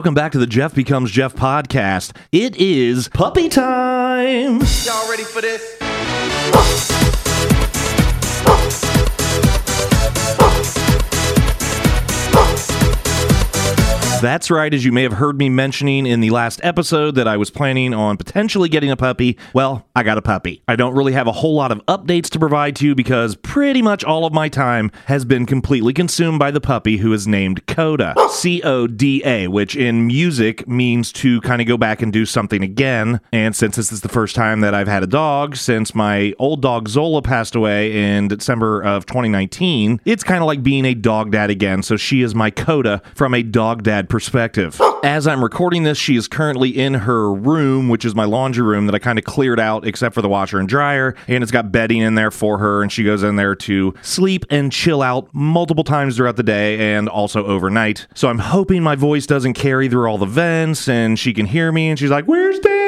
welcome back to the Jeff Becomes Jeff podcast. It is puppy time. Y'all ready for this? That's right, as you may have heard me mentioning in the last episode that I was planning on potentially getting a puppy. Well, I got a puppy. I don't really have a whole lot of updates to provide to you because pretty much all of my time has been completely consumed by the puppy who is named Coda. C O D A, which in music means to kind of go back and do something again. And since this is the first time that I've had a dog since my old dog Zola passed away in December of 2019, it's kind of like being a dog dad again. So she is my Coda from a dog dad perspective. As I'm recording this, she is currently in her room, which is my laundry room that I kind of cleared out except for the washer and dryer. And it's got bedding in there for her. And she goes in there to sleep and chill out multiple times throughout the day and also overnight. So I'm hoping my voice doesn't carry through all the vents and she can hear me. And she's like, Where's daddy?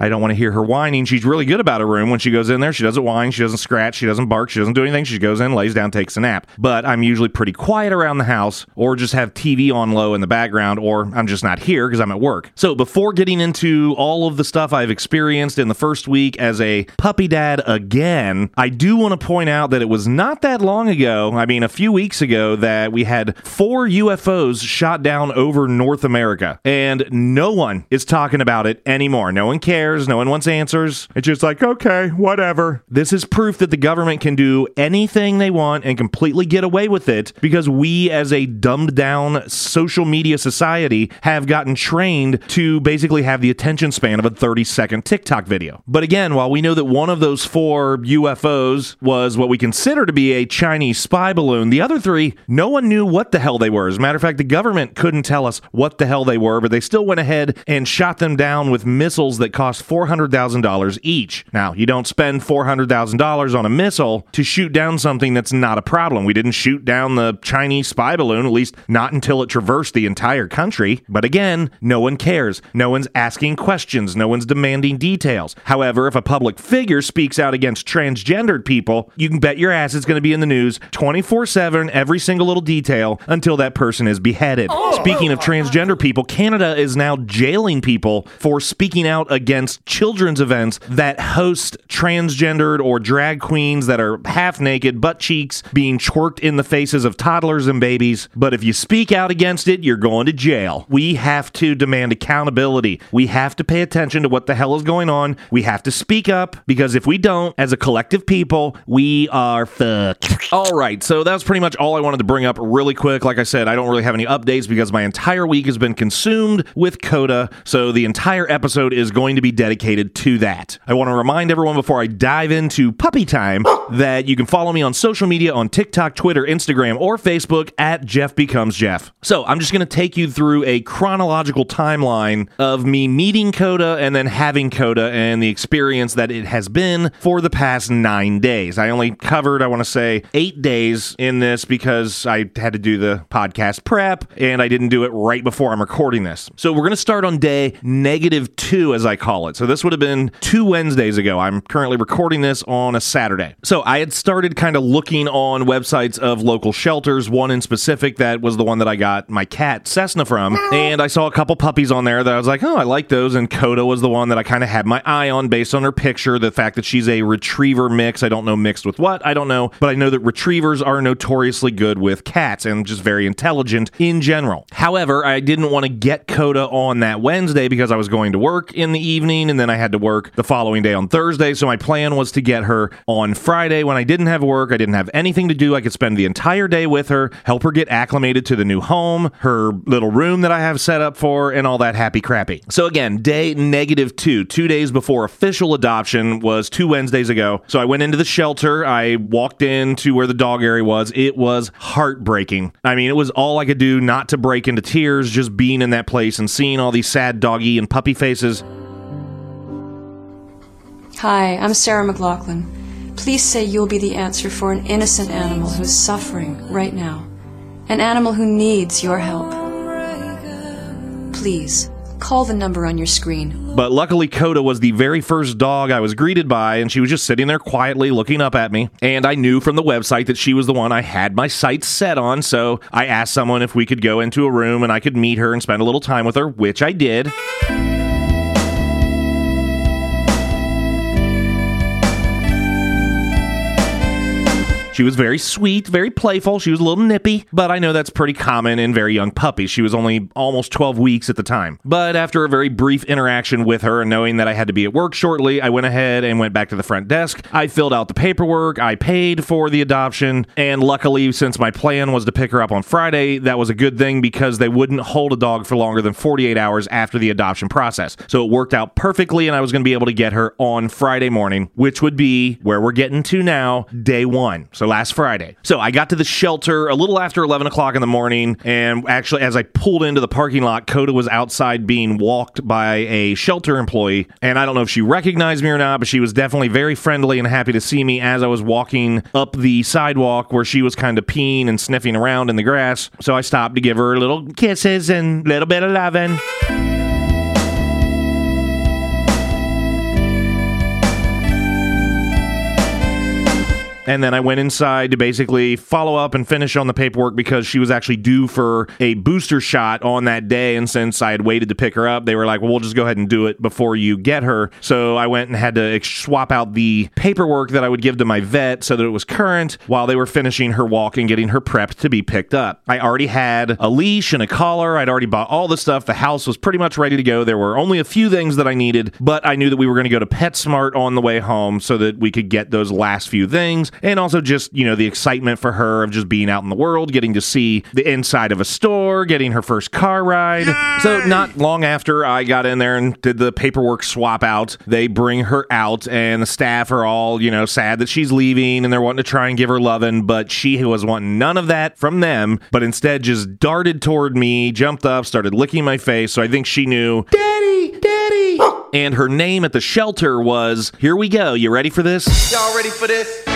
I don't want to hear her whining. She's really good about her room. When she goes in there, she doesn't whine, she doesn't scratch, she doesn't bark, she doesn't do anything. She goes in, lays down, takes a nap. But I'm usually pretty quiet around the house or just have TV on low in the background or I'm just not here because I'm at work. So before getting into all of the stuff I've experienced in the first week as a puppy dad again, I do want to point out that it was not that long ago, I mean, a few weeks ago, that we had four UFOs shot down over North America. And no one is talking about it anymore. No one cares. No one wants answers. It's just like, okay, whatever. This is proof that the government can do anything they want and completely get away with it because we, as a dumbed down social media society, have gotten trained to basically have the attention span of a 30 second TikTok video. But again, while we know that one of those four UFOs was what we consider to be a Chinese spy balloon, the other three, no one knew what the hell they were. As a matter of fact, the government couldn't tell us what the hell they were, but they still went ahead and shot them down with missiles that cost $400,000 each. Now, you don't spend $400,000 on a missile to shoot down something that's not a problem. We didn't shoot down the Chinese spy balloon, at least not until it traversed the entire country. But again, no one cares. No one's asking questions. No one's demanding details. However, if a public figure speaks out against transgendered people, you can bet your ass it's going to be in the news 24 7, every single little detail until that person is beheaded. Oh. Speaking of oh transgender people, Canada is now jailing people for speaking out against children's events that host transgendered or drag queens that are half naked, butt cheeks being twerked in the faces of toddlers and babies. But if you speak out against it, you're going to jail. We have to demand accountability. We have to pay attention to what the hell is going on. We have to speak up because if we don't, as a collective people, we are fucked. All right, so that's pretty much all I wanted to bring up really quick. Like I said, I don't really have any updates because my entire week has been consumed with Coda, so the entire episode is going to be dedicated to that. I want to remind everyone before I dive into puppy time that you can follow me on social media on TikTok, Twitter, Instagram, or Facebook at Jeff Becomes Jeff. So I'm just going to take you through a chronological timeline of me meeting Coda and then having Coda and the experience that it has been for the past nine days. I only covered, I want to say, eight days in this because I had to do the podcast prep and I didn't do it right before I'm recording this. So we're going to start on day negative two, as I call it. So this would have been two Wednesdays ago. I'm currently recording this on a Saturday. So I had started kind of looking on websites of local shelters, one in specific that was the one that I got my cat Cessna from. And I saw a couple puppies on there that I was like, oh, I like those. And Coda was the one that I kind of had my eye on based on her picture. The fact that she's a retriever mix. I don't know mixed with what. I don't know. But I know that retrievers are notoriously good with cats and just very intelligent in general. However, I didn't want to get Coda on that Wednesday because I was going to work in the evening and then I had to work the following day on Thursday. So my plan was to get her on Friday when I didn't have work. I didn't have anything to do. I could spend the entire day with her, help her get acclimated to the new home, her little room that I have set up for, and all that happy crappy. So again, day negative two, two days before official adoption was two Wednesdays ago. So I went into the shelter. I walked into where the dog area was. It was heartbreaking. I mean, it was all I could do not to break into tears just being in that place and seeing all these sad doggy and puppy faces. Hi, I'm Sarah McLachlan. Please say you'll be the answer for an innocent animal who's suffering right now. An animal who needs your help. Please, call the number on your screen. But luckily, Coda was the very first dog I was greeted by, and she was just sitting there quietly looking up at me. And I knew from the website that she was the one I had my sights set on, so I asked someone if we could go into a room and I could meet her and spend a little time with her, which I did. She was very sweet, very playful. She was a little nippy, but I know that's pretty common in very young puppies. She was only almost 12 weeks at the time. But after a very brief interaction with her and knowing that I had to be at work shortly, I went ahead and went back to the front desk. I filled out the paperwork, I paid for the adoption, and luckily, since my plan was to pick her up on Friday, that was a good thing because they wouldn't hold a dog for longer than 48 hours after the adoption process. So it worked out perfectly, and I was going to be able to get her on Friday morning, which would be where we're getting to now, day one. So last Friday. So I got to the shelter a little after 11 o'clock in the morning. And actually, as I pulled into the parking lot, Coda was outside being walked by a shelter employee. And I don't know if she recognized me or not, but she was definitely very friendly and happy to see me as I was walking up the sidewalk where she was kind of peeing and sniffing around in the grass. So I stopped to give her little kisses and a little bit of loving. And then I went inside to basically follow up and finish on the paperwork because she was actually due for a booster shot on that day. And since I had waited to pick her up, they were like, well, we'll just go ahead and do it before you get her. So I went and had to swap out the paperwork that I would give to my vet so that it was current while they were finishing her walk and getting her prepped to be picked up. I already had a leash and a collar. I'd already bought all the stuff. The house was pretty much ready to go. There were only a few things that I needed, but I knew that we were going to go to PetSmart on the way home so that we could get those last few things and also just, you know, the excitement for her of just being out in the world, getting to see the inside of a store, getting her first car ride. So, not long after I got in there and did the paperwork swap out, they bring her out, and the staff are all, you know, sad that she's leaving and they're wanting to try and give her loving, but she was wanting none of that from them, but instead just darted toward me, jumped up, started licking my face. So, I think she knew, Daddy, Daddy. And her name at the shelter was, here we go. You ready for this? Y'all ready for this?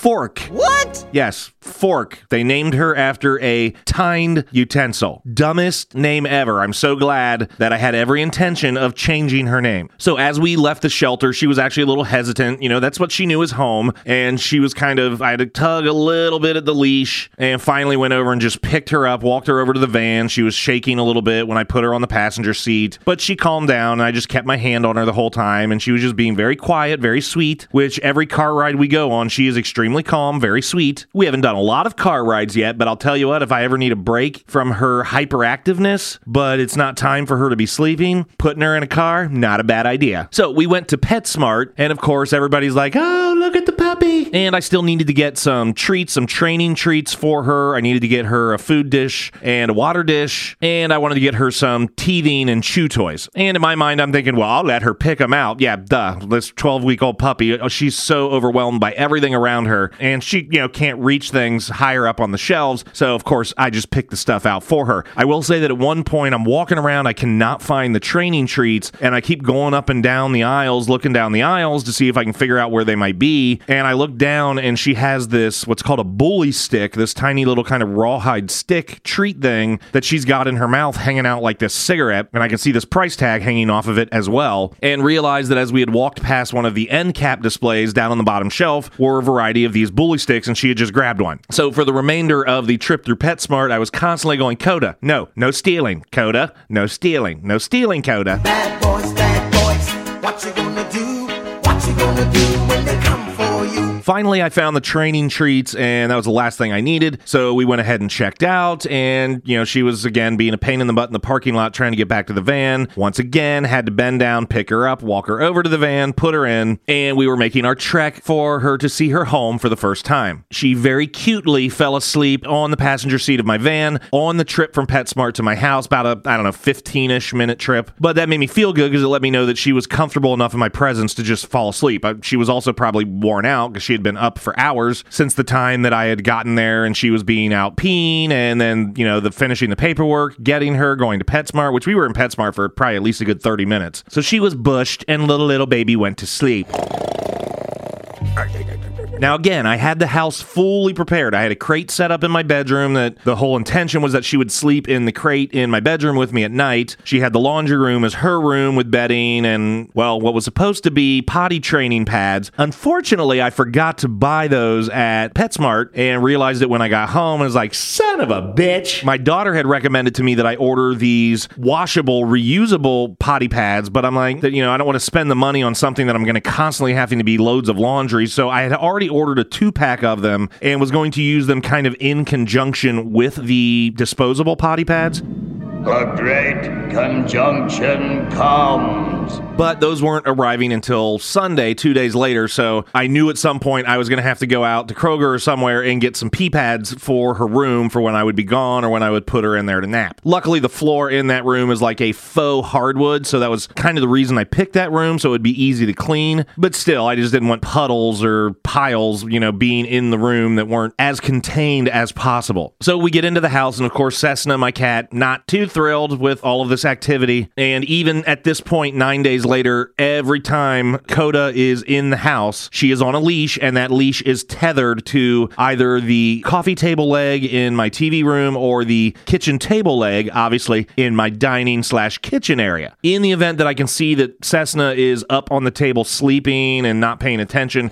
Fork. What? Yes, Fork. They named her after a tined utensil. Dumbest name ever. I'm so glad that I had every intention of changing her name. So as we left the shelter, she was actually a little hesitant. You know, that's what she knew as home. And she was kind of, I had to tug a little bit at the leash and finally went over and just picked her up, walked her over to the van. She was shaking a little bit when I put her on the passenger seat, but she calmed down and I just kept my hand on her the whole time. And she was just being very quiet, very sweet, which every car ride we go on, she is extremely calm, very sweet. We haven't done a lot of car rides yet, but I'll tell you what, if I ever need a break from her hyperactiveness, but it's not time for her to be sleeping, putting her in a car, not a bad idea. So we went to PetSmart, and of course, everybody's like, oh, look at the puppy. And I still needed to get some treats, some training treats for her. I needed to get her a food dish and a water dish, and I wanted to get her some teething and chew toys. And in my mind, I'm thinking, well, I'll let her pick them out. Yeah, duh. This 12 week old puppy, uh, she's so overwhelmed by everything around her, and she, you know, can't reach things higher up on the shelves. So, of course, I just picked the stuff out for her. I will say that at one point, I'm walking around, I cannot find the training treats, and I keep going up and down the aisles, looking down the aisles to see if I can figure out where they might be. And I look down, and she has this, what's called a bully stick, this tiny little kind of rawhide stick treat thing that she's got in her mouth hanging out like this cigarette. And I can see this price tag hanging off of it as well. And realize that as we had walked past one of the end cap displays down on the bottom shelf were a variety of these bully sticks, and she had just grabbed one. So for the remainder of the trip through PetSmart, I was constantly going, Coda, no, no stealing. Coda, no stealing. No stealing, Coda. Bad boys, bad boys. What you gonna do? What you gonna do Finally, I found the training treats, and that was the last thing I needed. So we went ahead and checked out. And, you know, she was again being a pain in the butt in the parking lot trying to get back to the van. Once again, had to bend down, pick her up, walk her over to the van, put her in, and we were making our trek for her to see her home for the first time. She very cutely fell asleep on the passenger seat of my van on the trip from PetSmart to my house, about a, I don't know, 15 ish minute trip. But that made me feel good because it let me know that she was comfortable enough in my presence to just fall asleep. Uh, She was also probably worn out because she had had been up for hours since the time that I had gotten there and she was being out peeing and then, you know, the finishing the paperwork, getting her, going to PetSmart, which we were in PetSmart for probably at least a good 30 minutes. So she was bushed and little, little baby went to sleep. Now, again, I had the house fully prepared. I had a crate set up in my bedroom that the whole intention was that she would sleep in the crate in my bedroom with me at night. She had the laundry room as her room with bedding and, well, what was supposed to be potty training pads. Unfortunately, I forgot to buy those at PetSmart and realized it when I got home and was like, son of a bitch. My daughter had recommended to me that I order these washable, reusable potty pads, but I'm like, you know, I don't want to spend the money on something that I'm going to constantly having to be loads of laundry. So I had already ordered a two pack of them and was going to use them kind of in conjunction with the disposable potty pads. A great conjunction comes. But those weren't arriving until Sunday, two days later. So I knew at some point I was going to have to go out to Kroger or somewhere and get some pee pads for her room for when I would be gone or when I would put her in there to nap. Luckily, the floor in that room is like a faux hardwood. So that was kind of the reason I picked that room. So it'd be easy to clean. But still, I just didn't want puddles or piles, you know, being in the room that weren't as contained as possible. So we get into the house, and of course, Cessna, my cat, not too thrilled with all of this activity. And even at this point, nine days later, every time Coda is in the house, she is on a leash, and that leash is tethered to either the coffee table leg in my TV room or the kitchen table leg, obviously, in my dining slash kitchen area. In the event that I can see that Cessna is up on the table sleeping and not paying attention,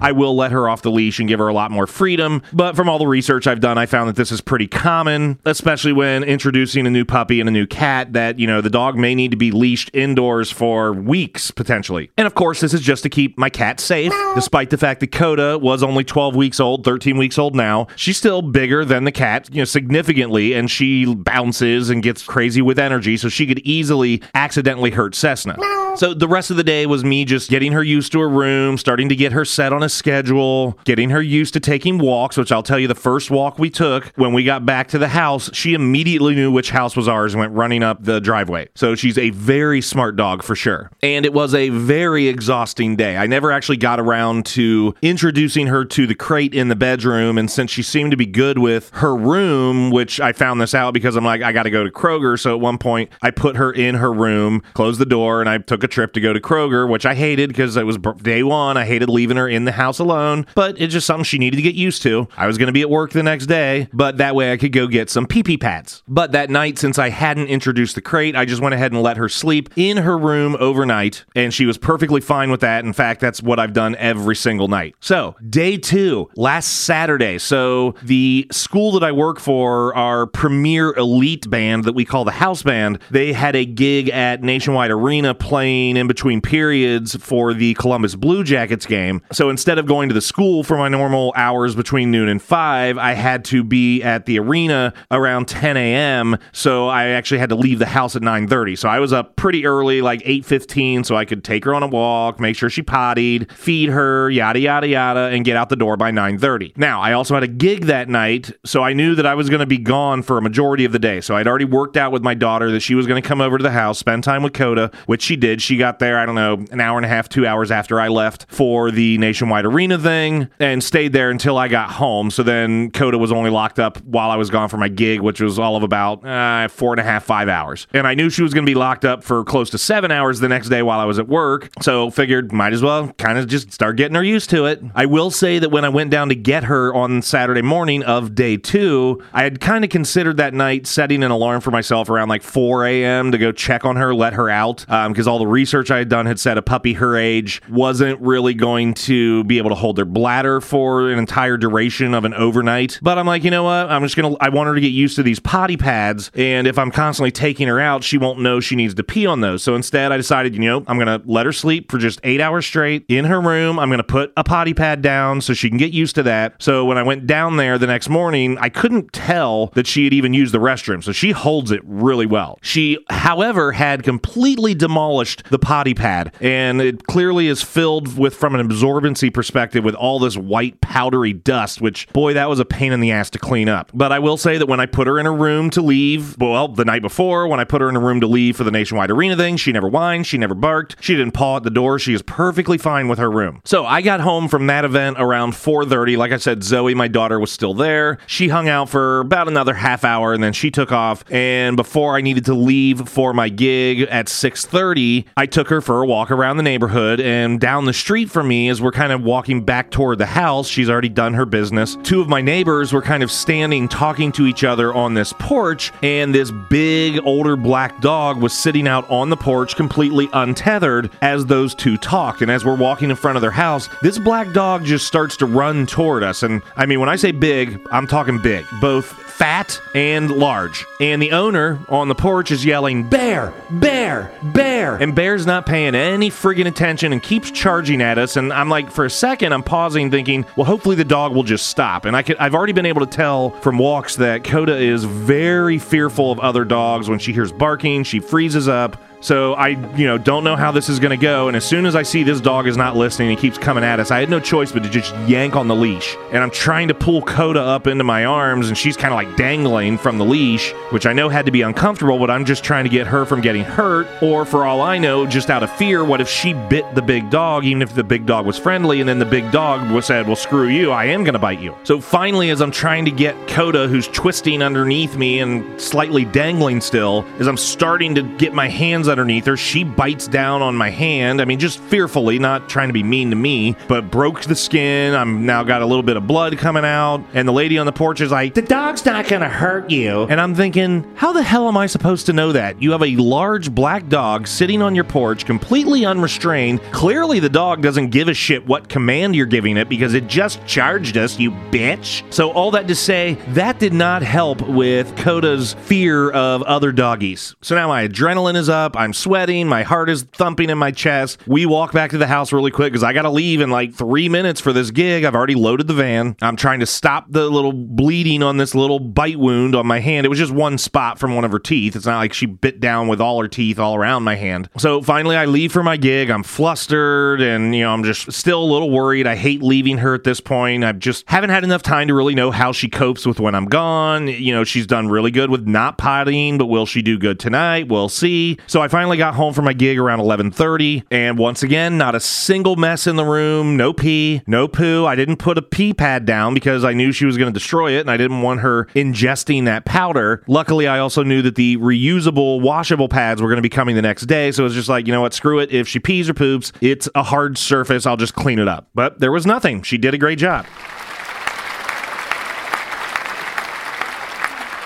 I will let her off the leash and give her a lot more freedom. But from all the research I've done, I found that this is pretty common, especially when introducing a new puppy and a new cat, that, you know, the dog may need to be leashed indoors for weeks potentially. And of course, this is just to keep my cat safe, despite the fact that Coda was only 12 weeks old, 13 weeks old now. She's still bigger than the cat, you know, significantly, and she bounces and gets crazy with energy, so she could easily accidentally hurt Cessna. So the rest of the day was me just getting her used to her room, starting to get her set on a schedule, getting her used to taking walks, which I'll tell you the first walk we took when we got back to the house, she immediately knew which house was ours and went running up the driveway. So she's a very smart dog for sure. And it was a very exhausting day. I never actually got around to introducing her to the crate in the bedroom. And since she seemed to be good with her room, which I found this out because I'm like, I got to go to Kroger. So at one point, I put her in her room, closed the door, and I took a trip to go to Kroger, which I hated because it was day one. I hated leaving her in the house alone, but it's just something she needed to get used to. I was going to be at work the next day, but that way I could go get some pee pee pads. But that night, since I hadn't introduced the crate, I just went ahead and let her sleep in her room overnight, and she was perfectly fine with that. In fact, that's what I've done every single night. So, day two, last Saturday. So, the school that I work for, our premier elite band that we call the house band, they had a gig at Nationwide Arena playing in between periods for the Columbus Blue Jackets game. So, instead of going to the school for my normal hours between noon and 5, I had to be at the arena around 10 a.m. So, I actually had to leave the house at 9:30. So, I was up pretty early, like 8:15, so I could take her on a walk, make sure she pottied, feed her, yada yada yada, and get out the door by 9:30. Now, I also had a gig that night, so I knew that I was going to be gone for a majority of the day. So, I'd already worked out with my daughter that she was going to come over to the house, spend time with Coda, which she did. She got there, I don't know, an hour and a half, two hours after I left for the Nationwide Arena thing, and stayed there until I got home. So then Coda was only locked up while I was gone for my gig, which was all of about uh, four and a half, five hours. And I knew she was going to be locked up for close to seven hours the next day while I was at work. So figured might as well kind of just start getting her used to it. I will say that when I went down to get her on Saturday morning of day two, I had kind of considered that night setting an alarm for myself around like 4 a.m. to go check on her, let her out, because all the research I had done had said a puppy her age wasn't really going to be able to hold their bladder for an entire duration of an overnight. But I'm like, you know what? I'm just gonna. I want her to get used to these potty pads, and if I'm constantly taking her out, she won't know she needs to pee on those. So instead, I decided, you know, I'm gonna let her sleep for just eight hours straight in her room. I'm gonna put a potty pad down so she can get used to that. So when I went down there the next morning, I couldn't tell that she had even used the restroom. So she holds it really well. She, however, had completely demolished finished the potty pad, and it clearly is filled with, from an absorbency perspective, with all this white powdery dust, which, boy, that was a pain in the ass to clean up. But I will say that when I put her in a room to leave, well, the night before, when I put her in a room to leave for the Nationwide Arena thing, she never whined, she never barked, she didn't paw at the door, she is perfectly fine with her room. So I got home from that event around 4.30. Like I said, Zoe, my daughter, was still there. She hung out for about another half hour, and then she took off. And before I needed to leave for my gig at 6.30, I took her for a walk around the neighborhood, and down the street from me, as we're kind of walking back toward the house, she's already done her business. Two of my neighbors were kind of standing talking to each other on this porch, and this big older black dog was sitting out on the porch completely untethered as those two talked. And as we're walking in front of their house, this black dog just starts to run toward us. And I mean, when I say big, I'm talking big, both fat and large. And the owner on the porch is yelling, Bear, Bear, Bear. And Bear's not paying any friggin' attention and keeps charging at us. And I'm like, for a second, I'm pausing thinking, well, hopefully the dog will just stop. And I could, I've already been able to tell from walks that Coda is very fearful of other dogs. When she hears barking, she freezes up. So I, you know, don't know how this is going to go. And as soon as I see this dog is not listening and keeps coming at us, I had no choice but to just yank on the leash. And I'm trying to pull Coda up into my arms, and she's kind of like dangling from the leash, which I know had to be uncomfortable, but I'm just trying to get her from getting hurt. Or for all I know, just out of fear, what if she bit the big dog, even if the big dog was friendly, and then the big dog was said, Well, screw you, I am going to bite you. So finally, as I'm trying to get Coda, who's twisting underneath me and slightly dangling still, as I'm starting to get my hands underneath her. She bites down on my hand. I mean, just fearfully, not trying to be mean to me, but broke the skin. I'm now got a little bit of blood coming out. And the lady on the porch is like, The dog's not going to hurt you. And I'm thinking, How the hell am I supposed to know that? You have a large black dog sitting on your porch, completely unrestrained. Clearly, the dog doesn't give a shit what command you're giving it because it just charged us, you bitch. So, all that to say, that did not help with Coda's fear of other doggies. So now my adrenaline is up. I'm sweating. My heart is thumping in my chest. We walk back to the house really quick because I got to leave in like three minutes for this gig. I've already loaded the van. I'm trying to stop the little bleeding on this little bite wound on my hand. It was just one spot from one of her teeth. It's not like she bit down with all her teeth all around my hand. So finally, I leave for my gig. I'm flustered and, you know, I'm just still a little worried. I hate leaving her at this point. I just haven't had enough time to really know how she copes with when I'm gone. You know, she's done really good with not pottying, but will she do good tonight? We'll see. So I finally got home from my gig around 11:30, and once again, not a single mess in the room, no pee, no poo. I didn't put a pee pad down because I knew she was going to destroy it, and I didn't want her ingesting that powder. Luckily, I also knew that the reusable, washable pads were going to be coming the next day, so it was just like, you know what, screw it. If she pees or poops, it's a hard surface. I'll just clean it up. But there was nothing. She did a great job.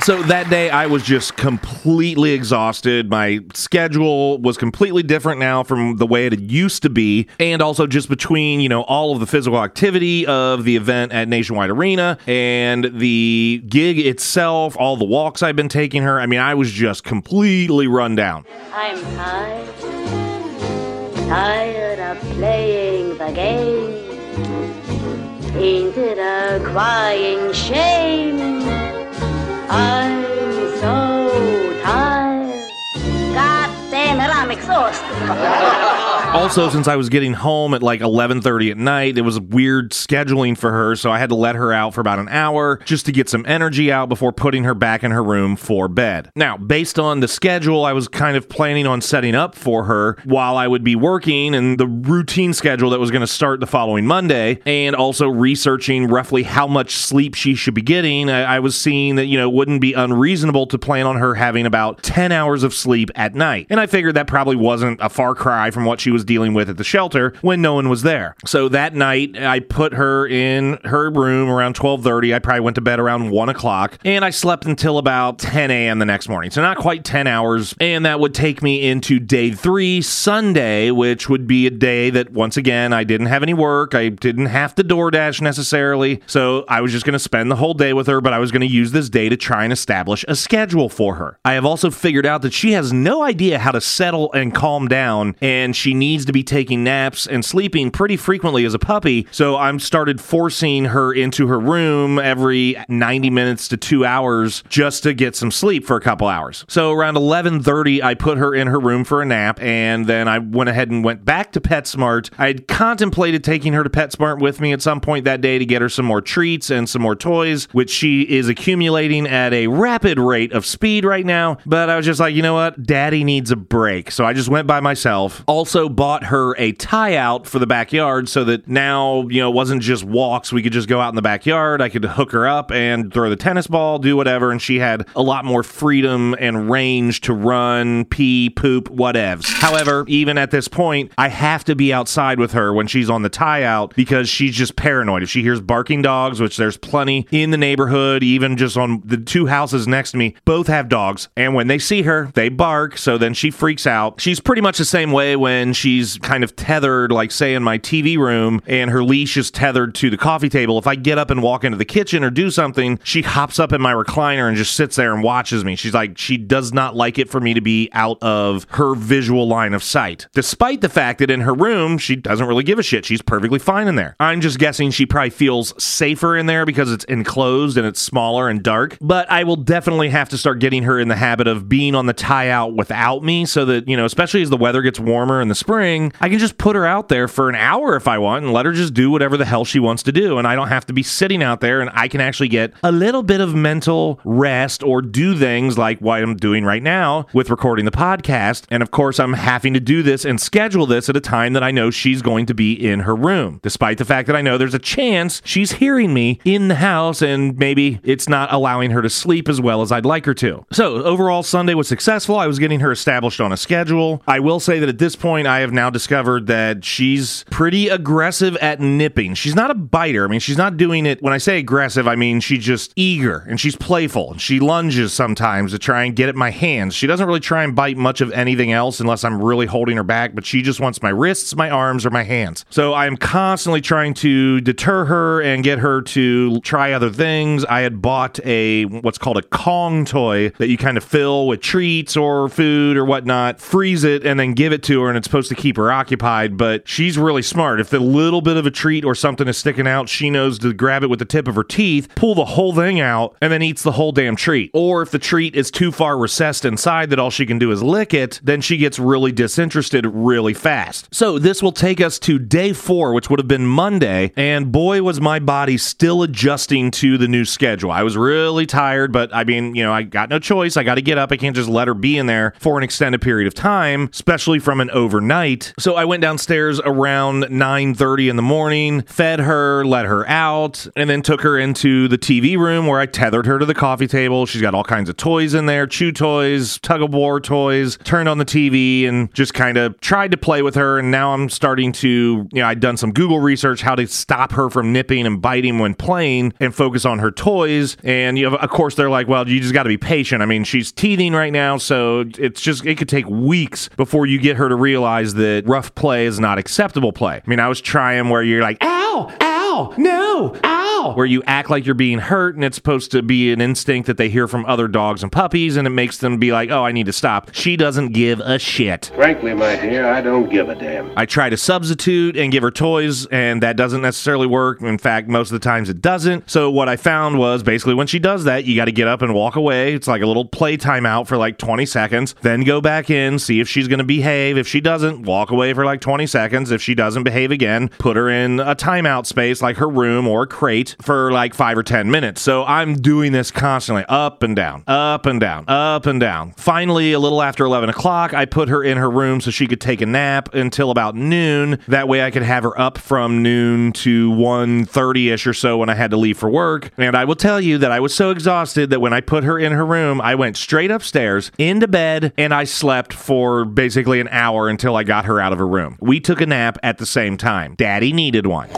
So that day, I was just completely exhausted. My schedule was completely different now from the way it used to be. And also, just between, you know, all of the physical activity of the event at Nationwide Arena and the gig itself, all the walks I've been taking her. I mean, I was just completely run down. I'm tired, tired of playing the game. Ain't it a crying shame? I'm also since i was getting home at like 11.30 at night it was weird scheduling for her so i had to let her out for about an hour just to get some energy out before putting her back in her room for bed. Now based on the schedule i was kind of planning on setting up for her while i would be working and the routine schedule that was going to start the following monday and also researching roughly how much sleep she should be getting. I, I was seeing that you know it wouldn't be unreasonable to plan on her having about 10 hours of sleep at night and i figured that probably wasn't a far cry from what she was dealing with at the shelter when no one was there. So that night, I put her in her room around 12:30. I probably went to bed around one o'clock, and I slept until about 10 a.m. the next morning. So not quite 10 hours, and that would take me into day three, Sunday, which would be a day that once again I didn't have any work. I didn't have to DoorDash necessarily, so I was just going to spend the whole day with her. But I was going to use this day to try and establish a schedule for her. I have also figured out that she has no idea how to settle and calm down, and she needs to be taking naps and sleeping pretty frequently as a puppy. So I'm started forcing her into her room every 90 minutes to 2 hours just to get some sleep for a couple hours. So around 11:30 I put her in her room for a nap and then I went ahead and went back to PetSmart. I had contemplated taking her to PetSmart with me at some point that day to get her some more treats and some more toys, which she is accumulating at a rapid rate of speed right now. But I was just like, you know what? Daddy needs a break. So I just went by myself. Also bought her a tie out for the backyard so that now, you know, it wasn't just walks. We could just go out in the backyard. I could hook her up and throw the tennis ball, do whatever. And she had a lot more freedom and range to run, pee, poop, whatevs. However, even at this point, I have to be outside with her when she's on the tie out because she's just paranoid. If she hears barking dogs, which there's plenty in the neighborhood, even just on the two houses next to me, both have dogs. And when they see her, they bark. So then she freaks out. She's pretty much the same way when she's kind of tethered, like say in my TV room, and her leash is tethered to the coffee table. If I get up and walk into the kitchen or do something, she hops up in my recliner and just sits there and watches me. She's like, she does not like it for me to be out of her visual line of sight. Despite the fact that in her room, she doesn't really give a shit. She's perfectly fine in there. I'm just guessing she probably feels safer in there because it's enclosed and it's smaller and dark. But I will definitely have to start getting her in the habit of being on the tie out without me so that, you know, especially as the weather gets warmer in the spring, I can just put her out there for an hour if I want and let her just do whatever the hell she wants to do. And I don't have to be sitting out there and I can actually get a little bit of mental rest or do things like what I'm doing right now with recording the podcast. And of course, I'm having to do this and schedule this at a time that I know she's going to be in her room, despite the fact that I know there's a chance she's hearing me in the house and maybe it's not allowing her to sleep as well as I'd like her to. So, overall, Sunday was successful. I was getting her established on a schedule. I will say that at this point, I have now discovered that she's pretty aggressive at nipping. She's not a biter. I mean, she's not doing it. When I say aggressive, I mean she's just eager and she's playful. She lunges sometimes to try and get at my hands. She doesn't really try and bite much of anything else unless I'm really holding her back, but she just wants my wrists, my arms, or my hands. So I'm constantly trying to deter her and get her to try other things. I had bought a what's called a Kong toy that you kind of fill with treats or food or whatnot, freeze it, and then give it to her, and it's supposed to keep her occupied. But she's really smart. If a little bit of a treat or something is sticking out, she knows to grab it with the tip of her teeth, pull the whole thing out, and then eats the whole damn treat. Or if the treat is too far recessed inside that all she can do is lick it, then she gets really disinterested really fast. So this will take us to day four, which would have been Monday, and boy, was my body still adjusting to the new schedule. I was really tired, but I mean, you know, I got no choice. I got to get up. I can't just let her be in there for an extended period of time, especially from an overnight. So I went downstairs around 9:30 in the morning, fed her, let her out, and then took her into the TV room where I tethered her to the coffee table. She's got all kinds of toys in there, chew toys, tug of war toys. Turned on the TV and just kind of tried to play with her. And now I'm starting to, you know, I'd done some Google research how to stop her from nipping and biting when playing and focus on her toys. And you know, of course, they're like, well, you just got to be patient. I mean, she's teething right now, so it's just it could take weeks before you get her to realize that rough play is not acceptable play. I mean, I was trying where you're like, ow, ow, no, ow, where you act like you're being hurt, and it's supposed to be an instinct that they hear from other dogs and puppies, and it makes them be like, oh, I need to stop. She doesn't give a shit. Frankly, my dear, I don't give a damn. I try to substitute and give her toys, and that doesn't necessarily work. In fact, most of the times it doesn't. So, what I found was basically when she does that, you got to get up and walk away. It's like a little play timeout for like 20 seconds, then go back in, see if she's going to behave. If she doesn't, walk away for like 20 seconds. If she doesn't behave again, put her in a timeout space like her room or crate for like five or 10 minutes. So, I'm doing this constantly up and down, up and down, up and down. Finally, a little after 11 o'clock, I put her in her room so she could take a nap until about noon. That way I could have her up from noon to 1.30ish or so when I had to leave for work. And I will tell you that I was so exhausted that when I put her in her room, I went straight upstairs into bed and I slept for basically an hour until I got her out of her room. We took a nap at the same time. Daddy needed one.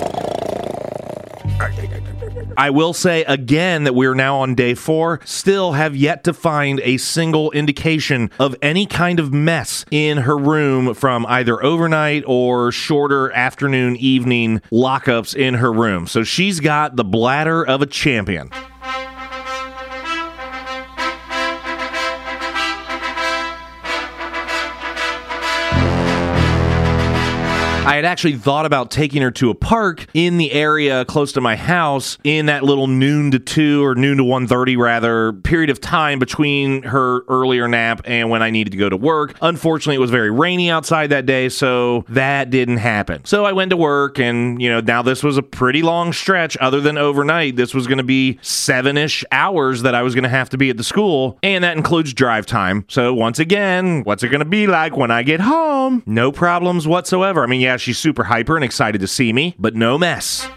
I will say again that we're now on day four, still have yet to find a single indication of any kind of mess in her room from either overnight or shorter afternoon, evening lockups in her room. So she's got the bladder of a champion. I had actually thought about taking her to a park in the area close to my house in that little noon to 2 or noon to 1:30 rather period of time between her earlier nap and when I needed to go to work. Unfortunately, it was very rainy outside that day, so that didn't happen. So I went to work and, you know, now this was a pretty long stretch other than overnight. This was going to be 7ish hours that I was going to have to be at the school, and that includes drive time. So once again, what's it going to be like when I get home? No problems whatsoever. I mean, yeah, she's super hyper and excited to see me, but no mess.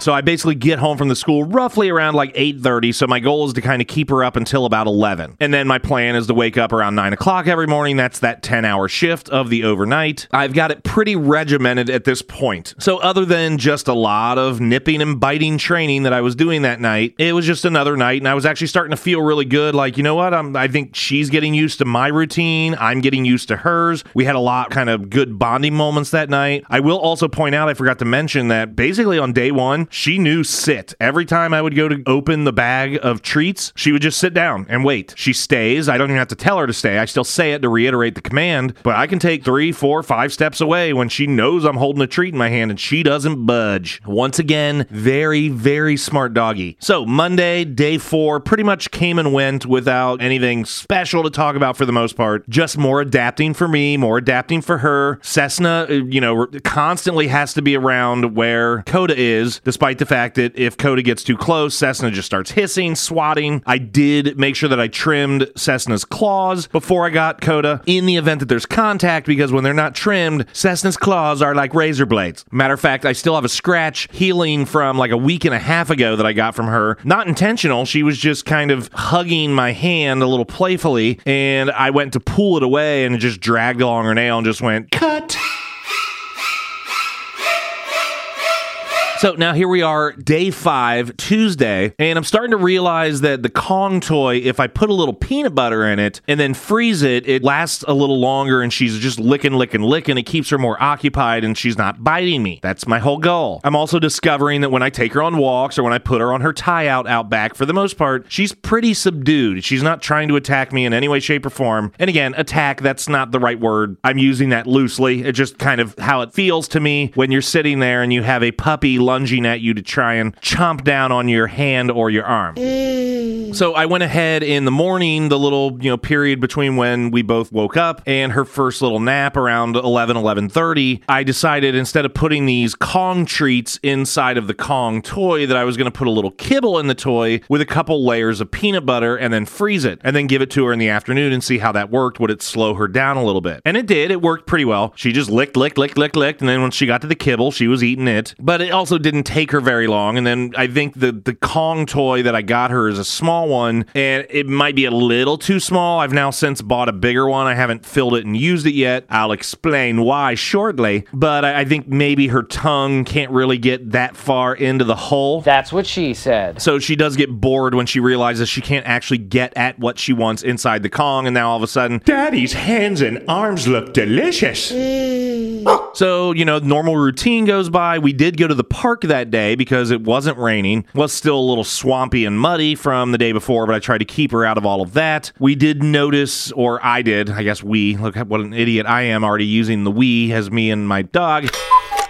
So I basically get home from the school roughly around like 8:30. So my goal is to kind of keep her up until about 11. And then my plan is to wake up around 9 o'clock every morning. That's that 10-hour shift of the overnight. I've got it pretty regimented at this point. So other than just a lot of nipping and biting training that I was doing that night, it was just another night, and I was actually starting to feel really good. Like you know what? I'm, I think she's getting used to my routine. I'm getting used to hers. We had a lot kind of good bonding moments that night. I will also point out I forgot to mention that basically on day one she knew sit. Every time I would go to open the bag of treats, she would just sit down and wait. She stays. I don't even have to tell her to stay. I still say it to reiterate the command, but I can take three, four, five steps away when she knows I'm holding a treat in my hand and she doesn't budge. Once again, very, very smart doggy. So, Monday, day four, pretty much came and went without anything special to talk about for the most part. Just more adapting for me, more adapting for her. Cessna, uh, you know, constantly has to be around where Coda is, despite the fact that if Coda gets too close, Cessna just starts hissing, swatting. I did make sure that I trimmed Cessna's claws before I got Coda in the event that there's contact because when they're not trimmed, Cessna's claws are like razor blades. Matter of fact, I still have a scratch healing from like a week and a half ago that I got from her. Not intentional. She was just kind of hugging my hand a little playfully, and I went to pull it away and it just dragged along her nail and just went, cut. So now here we are, day five, Tuesday, and I'm starting to realize that the Kong toy, if I put a little peanut butter in it and then freeze it, it lasts a little longer and she's just licking, licking, licking. It keeps her more occupied and she's not biting me. That's my whole goal. I'm also discovering that when I take her on walks or when I put her on her tie out out back, for the most part, she's pretty subdued. She's not trying to attack me in any way, shape, or form. And again, attack, that's not the right word. I'm using that loosely. It's just kind of how it feels to me when you're sitting there and you have a puppy lunging at you to try and chomp down on your hand or your arm. Mm. So I went ahead in the morning, the little, you know, period between when we both woke up and her first little nap around 11 11:30, I decided instead of putting these Kong treats inside of the Kong toy that I was going to put a little kibble in the toy with a couple layers of peanut butter and then freeze it and then give it to her in the afternoon and see how that worked. Would it slow her down a little bit? And it did. It worked pretty well. She just licked, licked, licked, licked, licked, and then when she got to the kibble, she was eating it. But it also didn't take her very long. And then I think the the Kong toy that I got her is a small one, and it might be a little too small. I've now since bought a bigger one. I haven't filled it and used it yet. I'll explain why shortly. But I, I think maybe her tongue can't really get that far into the hole. That's what she said. So she does get bored when she realizes she can't actually get at what she wants inside the Kong, and now all of a sudden, Daddy's hands and arms look delicious. Mm. So, you know, normal routine goes by. We did go to the park that day because it wasn't raining. Was still a little swampy and muddy from the day before, but I tried to keep her out of all of that. We did notice, or I did, I guess we, look at what an idiot I am already using the we as me and my dog.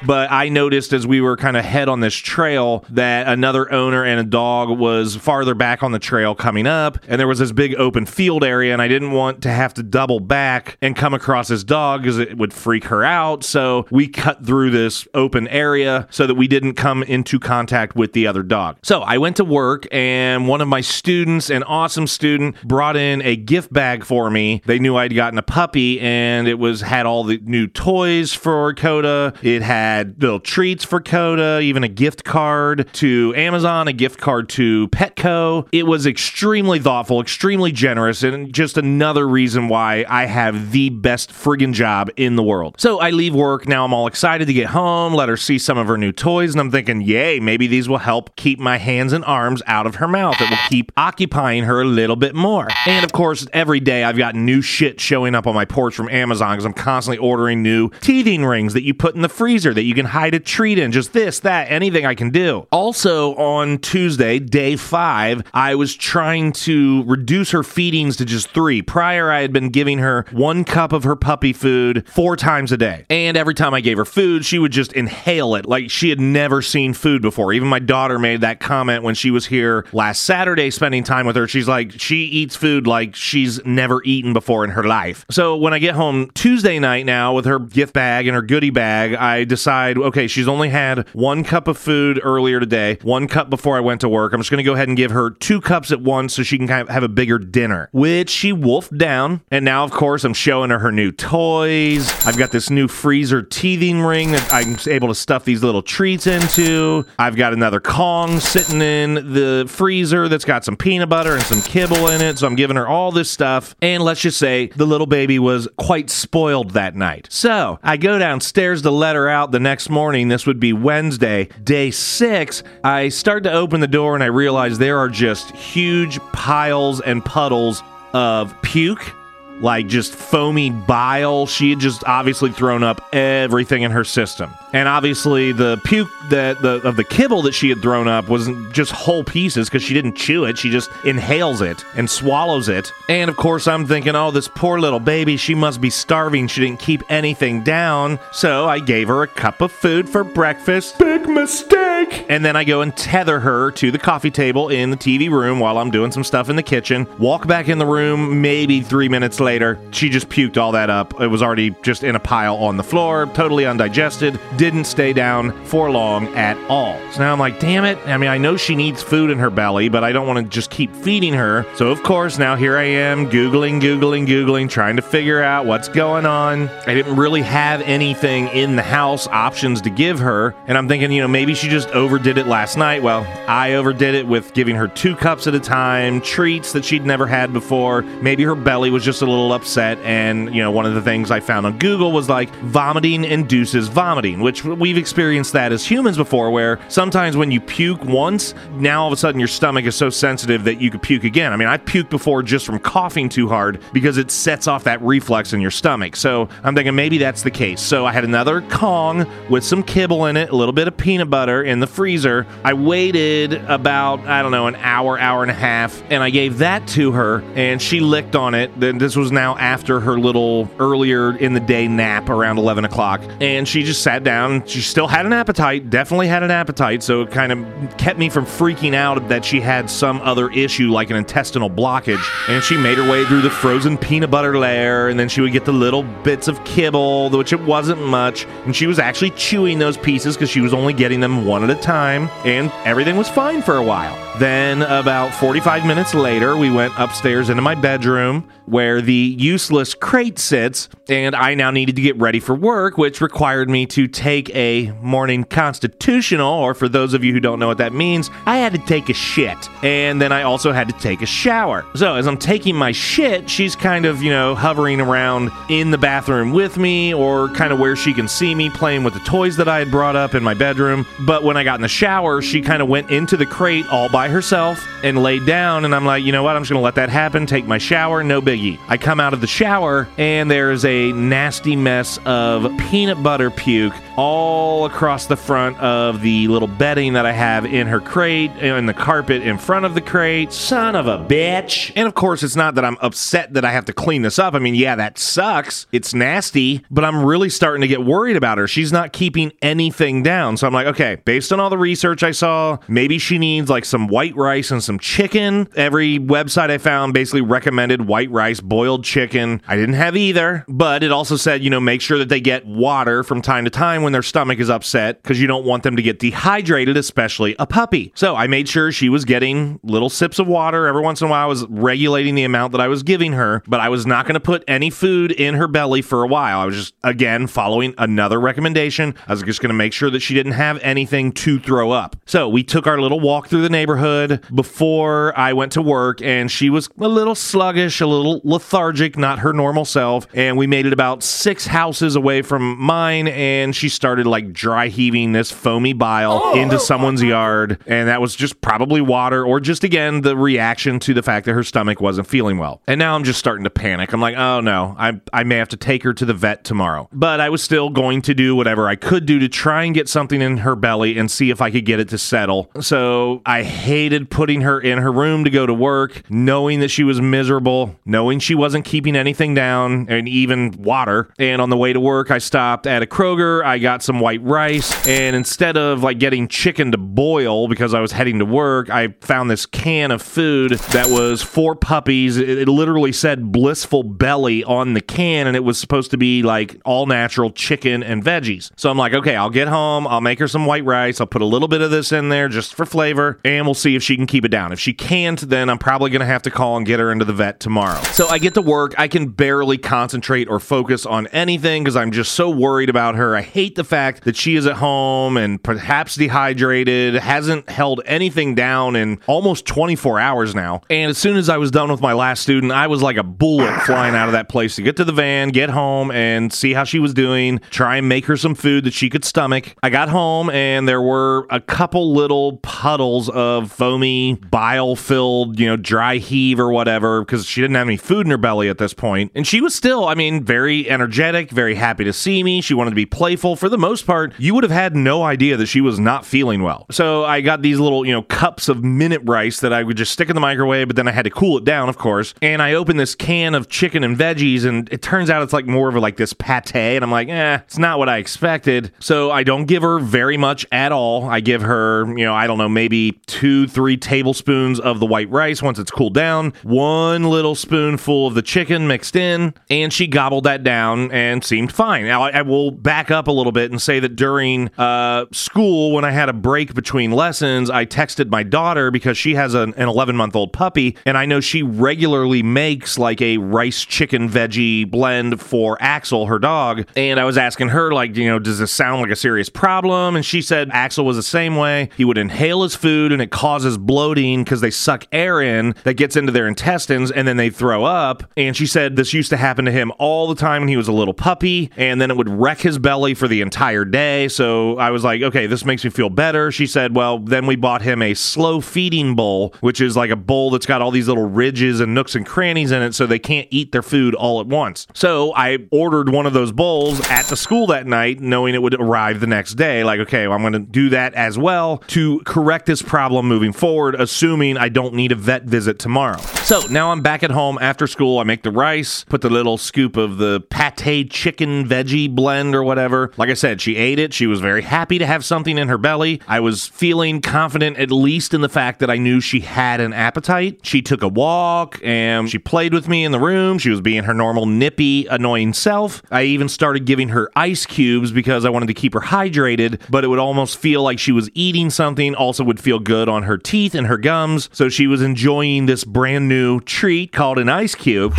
But I noticed as we were kind of head on this trail that another owner and a dog was farther back on the trail coming up, and there was this big open field area, and I didn't want to have to double back and come across this dog because it would freak her out. So we cut through this open area so that we didn't come into contact with the other dog. So I went to work, and one of my students, an awesome student, brought in a gift bag for me. They knew I'd gotten a puppy, and it was had all the new toys for Coda. It had little treats for Coda, even a gift card to Amazon, a gift card to Petco. It was extremely thoughtful, extremely generous, and just another reason why I have the best friggin' job in the world. So I leave work. Now I'm all excited to get home, let her see some of her new toys, and I'm thinking, yay, maybe these will help keep my hands and arms out of her mouth. It will keep occupying her a little bit more. And of course, every day I've got new shit showing up on my porch from Amazon because I'm constantly ordering new teething rings that you put in the freezer. That you can hide a treat in, just this, that, anything I can do. Also, on Tuesday, day five, I was trying to reduce her feedings to just three. Prior, I had been giving her one cup of her puppy food four times a day. And every time I gave her food, she would just inhale it like she had never seen food before. Even my daughter made that comment when she was here last Saturday spending time with her. She's like, she eats food like she's never eaten before in her life. So when I get home Tuesday night now with her gift bag and her goodie bag, I decide, okay, she's only had one cup of food earlier today, one cup before I went to work. I'm just going to go ahead and give her two cups at once so she can kind of have a bigger dinner, which she wolfed down. And now, of course, I'm showing her her new toys. I've got this new freezer teething ring that I'm able to stuff these little treats into. I've got another Kong sitting in the freezer that's got some peanut butter and some kibble in it. So I'm giving her all this stuff. And let's just say the little baby was quite spoiled that night. So I go downstairs to let her out the next morning. This would be Wednesday, day six. I start to open the door and I realize there are just huge piles and puddles of puke like just foamy bile. She had just obviously thrown up everything in her system. And obviously the puke that the of the kibble that she had thrown up wasn't just whole pieces because she didn't chew it. She just inhales it and swallows it. And of course I'm thinking, oh, this poor little baby, she must be starving. She didn't keep anything down. So I gave her a cup of food for breakfast. Big mistake. And then I go and tether her to the coffee table in the TV room while I'm doing some stuff in the kitchen. Walk back in the room maybe three minutes later. She just puked all that up. It was already just in a pile on the floor, totally undigested. Didn't stay down for long at all. So now I'm like, damn it. I mean, I know she needs food in her belly, but I don't want to just keep feeding her. So, of course, now here I am, Googling, Googling, Googling, trying to figure out what's going on. I didn't really have anything in the house options to give her. And I'm thinking, you know, maybe she just overdid it last night. Well, I overdid it with giving her two cups at a time, treats that she'd never had before. Maybe her belly was just a little upset. And, you know, one of the things I found on Google was like vomiting induces vomiting, which we've experienced that as humans before, where sometimes when you puke once, now all of a sudden your stomach is so sensitive that you could puke again. I mean, I've puked before just from coughing too hard because it sets off that reflex in your stomach. So I'm thinking maybe that's the case. So I had another Kong with some kibble in it, a little bit of peanut butter in the freezer. I waited about, I don't know, an hour, hour and a half, and I gave that to her, and she licked on it. Then this was now after her little earlier in the day nap around 11 o'clock, and she just sat down. She still had an appetite, definitely had an appetite, so it kind of kept me from freaking out that she had some other issue like an intestinal blockage. And she made her way through the frozen peanut butter layer, and then she would get the little bits of kibble, which it wasn't much, and she was actually chewing those pieces because she was only getting them one at a time, and everything was fine for a while. Then, about 45 minutes later, we went upstairs into my bedroom where the useless crate sits, and I now needed to get ready for work, which required me to take a morning constitutional, or for those of you who don't know what that means, I had to take a shit. And then I also had to take a shower. So, as I'm taking my shit, she's kind of, you know, hovering around in the bathroom with me, or kind of where she can see me playing with the toys that I had brought up in my bedroom. But when I got in the shower, she kind of went into the crate all by herself and laid down. And I'm like, you know what? I'm just to let that happen. Take my shower, no biggie. I come out of the shower and there's a nasty mess of peanut butter puke all across the front of the little bedding that I have in her crate and the carpet in front of the crate. Son of a bitch. And of course, it's not that I'm upset that I have to clean this up. I mean, yeah, that sucks. It's nasty, but I'm really starting to get worried about her. She's not keeping anything down. So I'm like, okay, based on all the research I saw, maybe she needs like some white rice and some chicken. Every website I found basically recommended white rice, boiled chicken. I didn't have either, but it also said, you know, make sure that they get water from time to time when their stomach is upset because you don't want them to get dehydrated, especially a puppy. So I made sure she was getting little sips of water every once in a while. I was regulating the amount that I was giving her, but I was not going to put any food in her belly for a while. I was just, again, following another recommendation. I was just going to make sure that she didn't have anything to throw up. So we took our little walk through the neighborhood before I went to work, and she was a little sluggish, a little lethargic, not her normal self. And we made it about six houses away from mine, and she started like dry heaving this foamy bile oh. into someone's yard. And that was just probably water, or just again, the reaction to the fact that her stomach wasn't feeling well. And now I'm just starting to panic. I'm like, oh no, I, I may have to take her to the vet tomorrow. But I was still going to do whatever I could do to try and get something in her belly and see if I could get it to settle. So I hated putting her in her room to go to work, knowing that she was miserable, knowing she wasn't keeping anything down and even water. And on the way to work, I stopped at a Kroger. I got some white rice. And instead of like getting chicken to boil because I was heading to work, I found this can of food that was for puppies. It, it literally said blissful belly on the can, and it was supposed to be like all natural chicken and veggies. So I'm like, okay, I'll get home. I'll make her some white rice. I'll put a little bit of this in there just for flavor, and we'll see if she can keep it down. If she can't, then I'm probably to have to call and get her into the vet tomorrow. So I get to work. I can barely concentrate or focus on anything because I'm just so worried about her. I hate the fact that she is at home and perhaps dehydrated, hasn't held anything down in almost 24 hours now. And as soon as I was done with my last student, I was like a bullet flying out of that place to get to the van, get home, and see how she was doing, try and make her some food that she could stomach. I got home and there were a couple little puddles of foamy, bile filled, you know, dry heave or whatever, because she didn't have any food in her belly at this point. And she was still, I mean, very energetic, very happy to see me. She wanted to be playful. For the most part, you would have had no idea that she was not feeling well. So I got these little, you know, cups of minute rice that I would just stick in the microwave, but then I had to cool it down, of course. And I opened this can of chicken and veggies, and it turns out it's like more of a, like this pate. And I'm like, eh, it's not what I expected. So I don't give her very much at all. I give her, you know, I don't know, maybe two, three tablespoons of the white rice once it's cooled down, one little spoonful of the chicken mixed in, and she gobbled that down and seemed fine. Now, I, I will back up a little bit and say that during uh, school, when I had a break between lessons, I texted my daughter because she has an 11 month old puppy, and I know she regularly makes like a rice chicken veggie blend for Axel, her dog. And I was asking her, like, you know, does this sound like a serious problem? And she said Axel was the same way. He would inhale his food and it causes bloating because they suck air in that gets into their intestines and then they throw up. And she said this used to happen to him all the time when he was a little puppy, and then it would wreck his belly for the entire day. So I was like, okay, this makes me feel better. She said, well, then we bought him a slow feeding bowl, which is like a bowl that's got all these little ridges and nooks and crannies in it so they can't eat their food all at once. So I ordered one of those bowls at the school that night, knowing it would arrive the next day. Like, okay, well, I'm going to do that as well to correct this problem moving forward, assuming I don't need a vet visit tomorrow. So now I'm back at home after school. I make the rice, put the little scoop of the pate chicken veggie blend or whatever. Like I said, she ate it. She was very happy to have something in her belly. I was feeling confident, at least in the fact that I knew she had an appetite. She took a walk and she played with me in the room. She was being her normal nippy, annoying self. I even started giving her ice cubes because I wanted to keep her hydrated, but it would almost feel like she was eating something, also would feel good on her teeth and her gums. So she was enjoying this brand new treat called an ice cube.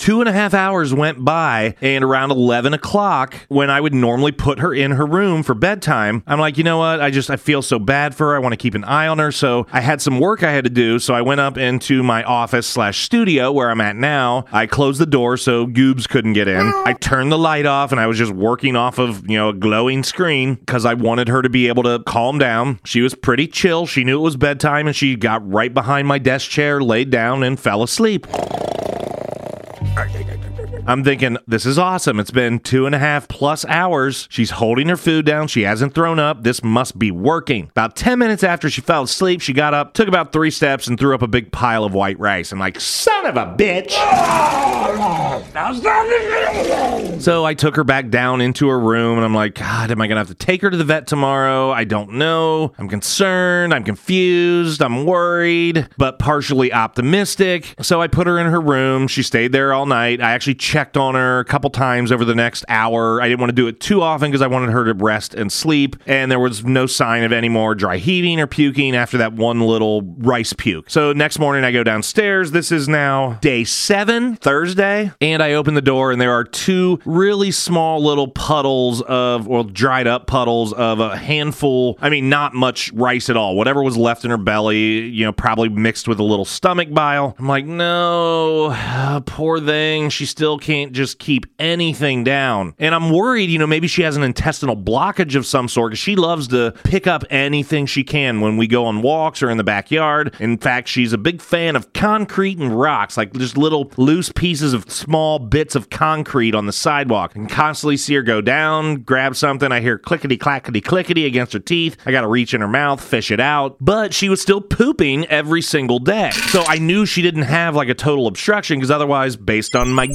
Two and a half hours went by, and around 11 o'clock, when I would normally put her in her room for bedtime, I'm like, you know what? I just, I feel so bad for her. I want to keep an eye on her. So I had some work I had to do. So I went up into my office slash studio where I'm at now. I closed the door so Goobs couldn't get in. I turned the light off, and I was just working off of, you know, a glowing screen because I wanted her to be able to calm down. She was pretty chill. She knew it was bedtime, and she got right behind my desk chair, laid down, and fell asleep. I'm thinking, this is awesome. It's been two and a half plus hours. She's holding her food down. She hasn't thrown up. This must be working. About 10 minutes after she fell asleep, she got up, took about three steps, and threw up a big pile of white rice. I'm like, son of a bitch. So I took her back down into her room, and I'm like, God, am I going to have to take her to the vet tomorrow? I don't know. I'm concerned. I'm confused. I'm worried, but partially optimistic. So I put her in her room. She stayed there all night. I actually checked checked on her a couple times over the next hour. I didn't want to do it too often because I wanted her to rest and sleep. And there was no sign of any more dry heaving or puking after that one little rice puke. So next morning, I go downstairs. This is now day seven, Thursday. And I open the door, and there are two really small little puddles of, well, dried up puddles of a handful. I mean, not much rice at all. Whatever was left in her belly, you know, probably mixed with a little stomach bile. I'm like, no, uh, poor thing. She still can't just keep anything down. And I'm worried, you know, maybe she has an intestinal blockage of some sort because she loves to pick up anything she can when we go on walks or in the backyard. In fact, she's a big fan of concrete and rocks, like just little loose pieces of small bits of concrete on the sidewalk. And constantly see her go down, grab something. I hear clickety clackety clickety against her teeth. I got to reach in her mouth, fish it out. But she was still pooping every single day. So I knew she didn't have like a total obstruction because otherwise, based on my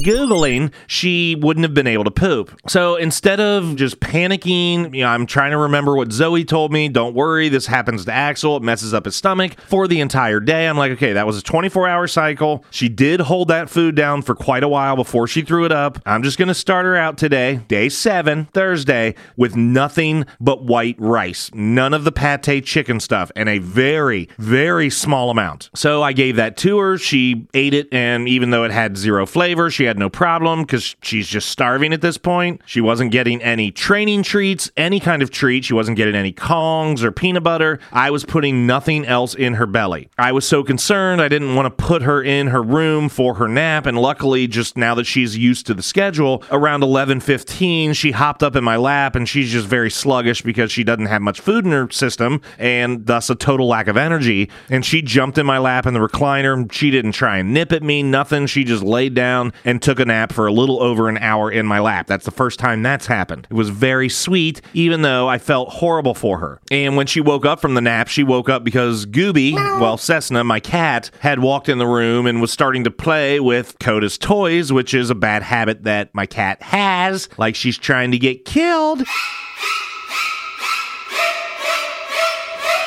She wouldn't have been able to poop. So instead of just panicking, you know, I'm trying to remember what Zoe told me. Don't worry, this happens to Axel. It messes up his stomach for the entire day. I'm like, okay, that was a 24 hour cycle. She did hold that food down for quite a while before she threw it up. I'm just going to start her out today, day seven, Thursday, with nothing but white rice. None of the pate chicken stuff and a very, very small amount. So I gave that to her. She ate it, and even though it had zero flavor, she had no problem because she's just starving at this point. She wasn't getting any training treats, any kind of treat. She wasn't getting any Kongs or peanut butter. I was putting nothing else in her belly. I was so concerned, I didn't want to put her in her room for her nap, and luckily, just now that she's used to the schedule, around 11:15, she hopped up in my lap, and she's just very sluggish because she doesn't have much food in her system, and thus a total lack of energy. And she jumped in my lap in the recliner. She didn't try and nip at me, nothing. She just laid down and took a nap for a little over an hour in my lap. That's the first time that's happened. It was very sweet, even though I felt horrible for her. And when she woke up from the nap, she woke up because Gooby, well, Cessna, my cat, had walked in the room and was starting to play with Coda's toys, which is a bad habit that my cat has, like she's trying to get killed.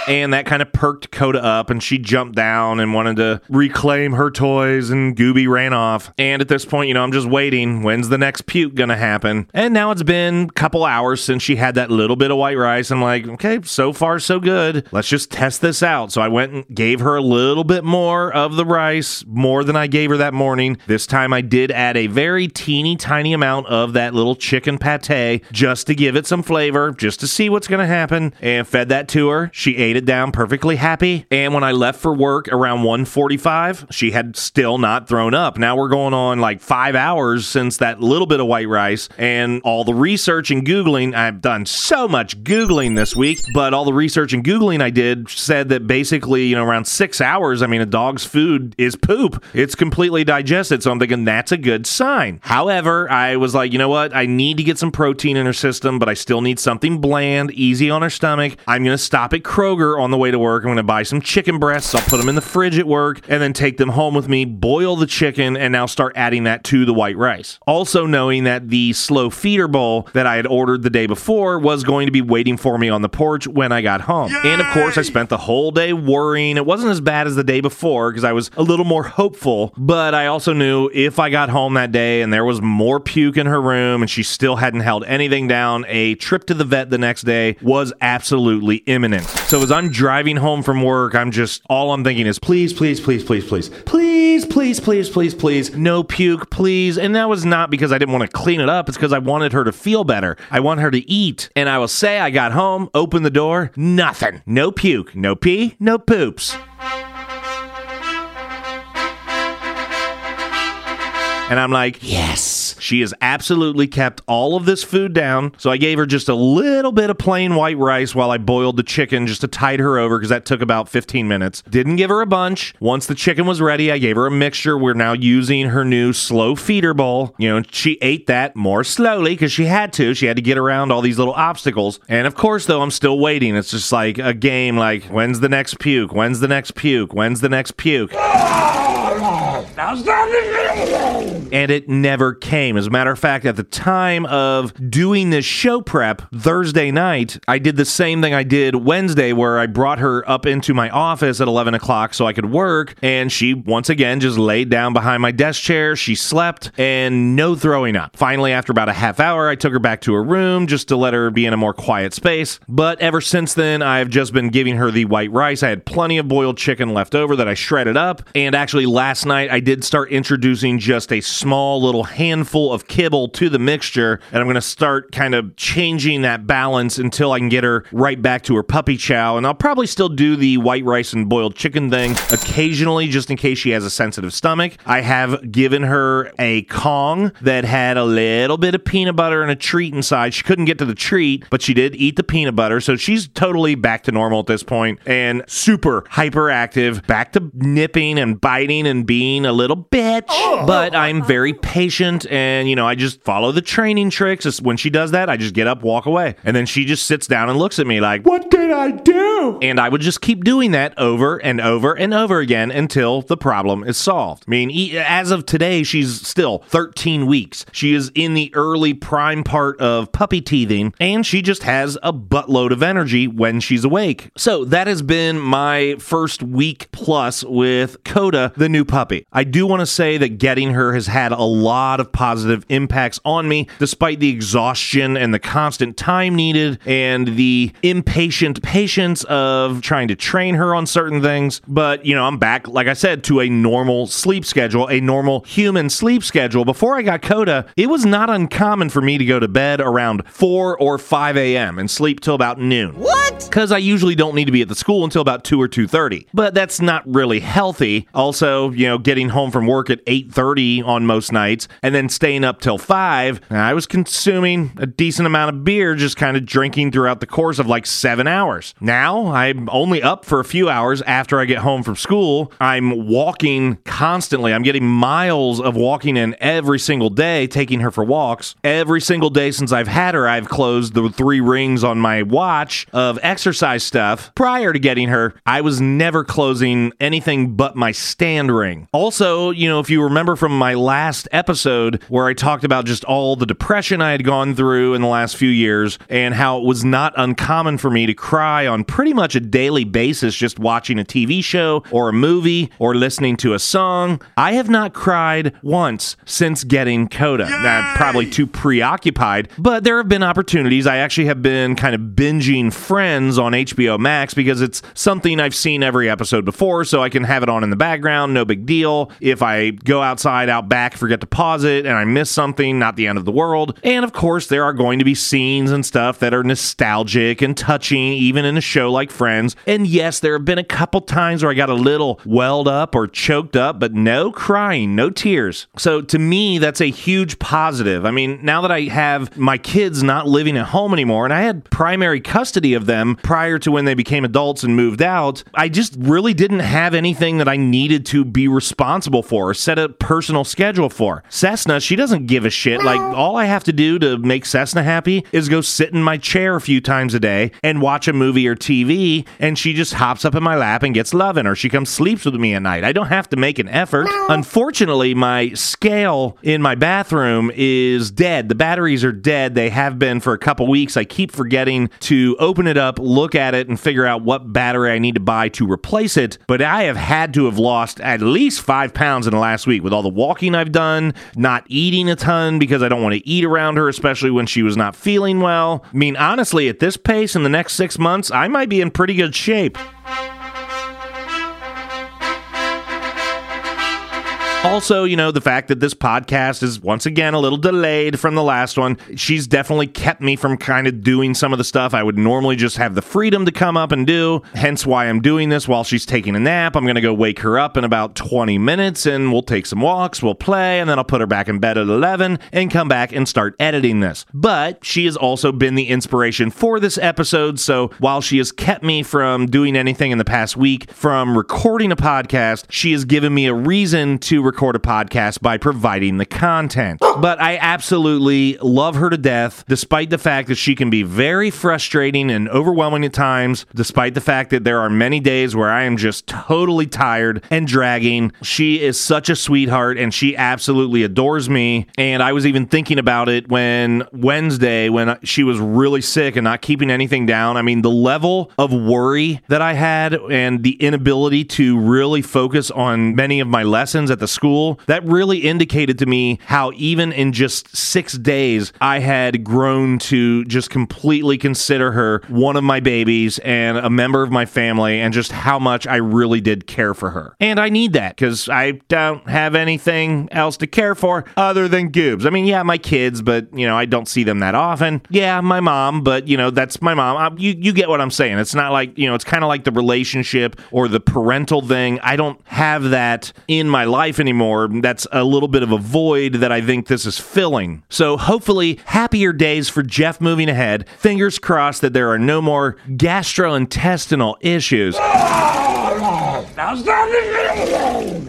And that kind of perked Coda up, and she jumped down and wanted to reclaim her toys, and Gooby ran off. And at this point, you know, I'm just waiting. When's the next puke gonna happen? And now it's been a couple hours since she had that little bit of white rice. I'm like, okay, so far so good. Let's just test this out. So I went and gave her a little bit more of the rice, more than I gave her that morning. This time I did add a very teeny tiny amount of that little chicken pate just to give it some flavor, just to see what's gonna happen, and fed that to her. She ate it down perfectly happy. And when I left for work around 1:45, she had still not thrown up. Now we're going on like 5 hours since that little bit of white rice and all the research and googling. I've done so much googling this week, but all the research and googling I did said that basically, you know, around 6 hours, I mean a dog's food is poop. It's completely digested, so I'm thinking that's a good sign. However, I was like, you know what? I need to get some protein in her system, but I still need something bland, easy on her stomach. I'm going to stop at Kroger on the way to work. I'm going to buy some chicken breasts. I'll put them in the fridge at work and then take them home with me, boil the chicken, and now start adding that to the white rice. Also, knowing that the slow feeder bowl that I had ordered the day before was going to be waiting for me on the porch when I got home. And of course, I spent the whole day worrying. It wasn't as bad as the day before because I was a little more hopeful, but I also knew if I got home that day and there was more puke in her room and she still hadn't held anything down, a trip to the vet the next day was absolutely imminent. So I'm driving home from work, I'm just all I'm thinking is please, please, please, please, please, please, please, please, please, please, no puke, please. And that was not because I didn't want to clean it up. It's because I wanted her to feel better. I want her to eat. And I will say I got home, opened the door, nothing. No puke, no pee, no poops. And I'm like, yes. She has absolutely kept all of this food down. So I gave her just a little bit of plain white rice while I boiled the chicken just to tide her over because that took about 15 minutes. Didn't give her a bunch. Once the chicken was ready, I gave her a mixture. We're now using her new slow feeder bowl. You know, she ate that more slowly because she had to. She had to get around all these little obstacles. And of course, though, I'm still waiting. It's just like a game like, when's the next puke? When's the next puke? When's the next puke? And it never came. As a matter of fact, at the time of doing this show prep Thursday night, I did the same thing I did Wednesday, where I brought her up into my office at 11 o'clock so I could work, and she once again just laid down behind my desk chair. She slept and no throwing up. Finally, after about a half hour, I took her back to her room just to let her be in a more quiet space. But ever since then, I've just been giving her the white rice. I had plenty of boiled chicken left over that I shredded up. And actually, last night, I did start introducing just a small little handful of kibble to the mixture. And I'm going to start kind of changing that balance until I can get her right back to her puppy chow. And I'll probably still do the white rice and boiled chicken thing occasionally, just in case she has a sensitive stomach. I have given her a Kong that had a little bit of peanut butter and a treat inside. She couldn't get to the treat, but she did eat the peanut butter. So she's totally back to normal at this point and super hyperactive, back to nipping and biting and being a little bitch. Oh. But I'm very patient and, you know, I just follow the training tricks. When she does that, I just get up, walk away. And then she just sits down and looks at me like, What did I do? and I would just keep doing that over and over and over again until the problem is solved. I mean, as of today, she's still 13 weeks. She is in the early prime part of puppy teething, and she just has a buttload of energy when she's awake. So that has been my first week plus with Coda, the new puppy. I do want to say that getting her has had a lot of positive impacts on me, despite the exhaustion and the constant time needed and the impatient patience of trying to train her on certain things. But, you know, I'm back, like I said, to a normal sleep schedule, a normal human sleep schedule. Before I got Coda, it was not uncommon for me to go to bed around 4 or 5 a.m. and sleep till about noon. What? Because I usually don't need to be at the school until about 2 or 2.30. But that's not really healthy. Also, you know, getting home from work at 8.30 on most nights and then staying up till 5, I was consuming a decent amount of beer, just kind of drinking throughout the course of like seven hours. Now I'm only up for a few hours after I get home from school. I'm walking constantly. I'm getting miles of walking in every single day, taking her for walks. Every single day since I've had her, I've closed the three rings on my watch of exercise stuff. Prior to getting her, I was never closing anything but my stand ring. Also, you know, if you remember from my last episode where I talked about just all the depression I had gone through in the last few years and how it was not uncommon for me to cry on pretty much a daily basis just watching a TV show or a movie or listening to a song, I have not cried once since getting Coda. Now, probably too preoccupied, but there have been opportunities. I actually have been kind of binging Friends on HBO Max because it's something I've seen every episode before, so I can have it on in the background, no big deal. If I go outside, out back, forget to pause it, and I miss something, not the end of the world. And of course, there are going to be scenes and stuff that are nostalgic and touching, even in a show like Friends. And yes, there have been a couple times where I got a little welled up or choked up, but no crying, no tears. So to me, that's a huge positive. I mean, now that I have my kids not living at home anymore, and I had primary custody of them prior to when they became adults and moved out, I just really didn't have anything that I needed to be responsible for or set a personal schedule for. Cessna, she doesn't give a shit. Like, all I have to do to make Cessna happy is go sit in my chair a few times a day and watch a movie or TV, and she just hops up in my lap and gets loving, or she comes sleeps with me at night. I don't have to make an effort. Unfortunately, my scale in my bathroom is dead. The batteries are dead. They have been for a couple weeks. I keep forgetting to open it up, look at it, and figure out what battery I need to buy to replace it. But I have had to have lost at least five pounds in the last week with all the walking I've done, not eating a ton because I don't want to eat around her, especially when she was not feeling well. I mean, honestly, at this pace in the next six months, I might be in pretty good shape. Also, you know, the fact that this podcast is once again a little delayed from the last one, she's definitely kept me from kind of doing some of the stuff I would normally just have the freedom to come up and do. Hence why I'm doing this while she's taking a nap. I'm going to go wake her up in about 20 minutes and we'll take some walks, we'll play, and then I'll put her back in bed at 11 and come back and start editing this. But she has also been the inspiration for this episode. So while she has kept me from doing anything in the past week, from recording a podcast, she has given me a reason to record a podcast by providing the content. But I absolutely love her to death, despite the fact that she can be very frustrating and overwhelming at times, despite the fact that there are many days where I am just totally tired and dragging. She is such a sweetheart and she absolutely adores me. And I was even thinking about it when Wednesday, when she was really sick and not keeping anything down. I mean, the level of worry that I had and the inability to really focus on many of my lessons at the school, that really indicated to me how even in just six days, I had grown to just completely consider her one of my babies and a member of my family, and just how much I really did care for her. And I need that because I don't have anything else to care for other than Goobs. I mean, yeah, my kids, but you know, I don't see them that often. Yeah, my mom, but you know, that's my mom. I, you you get what I'm saying? It's not like you know, it's kind of like the relationship or the parental thing. I don't have that in my life anymore. That's a little bit of a void that I think this is filling. So hopefully, happier days for Jeff moving ahead. Fingers crossed that there are no more gastrointestinal issues.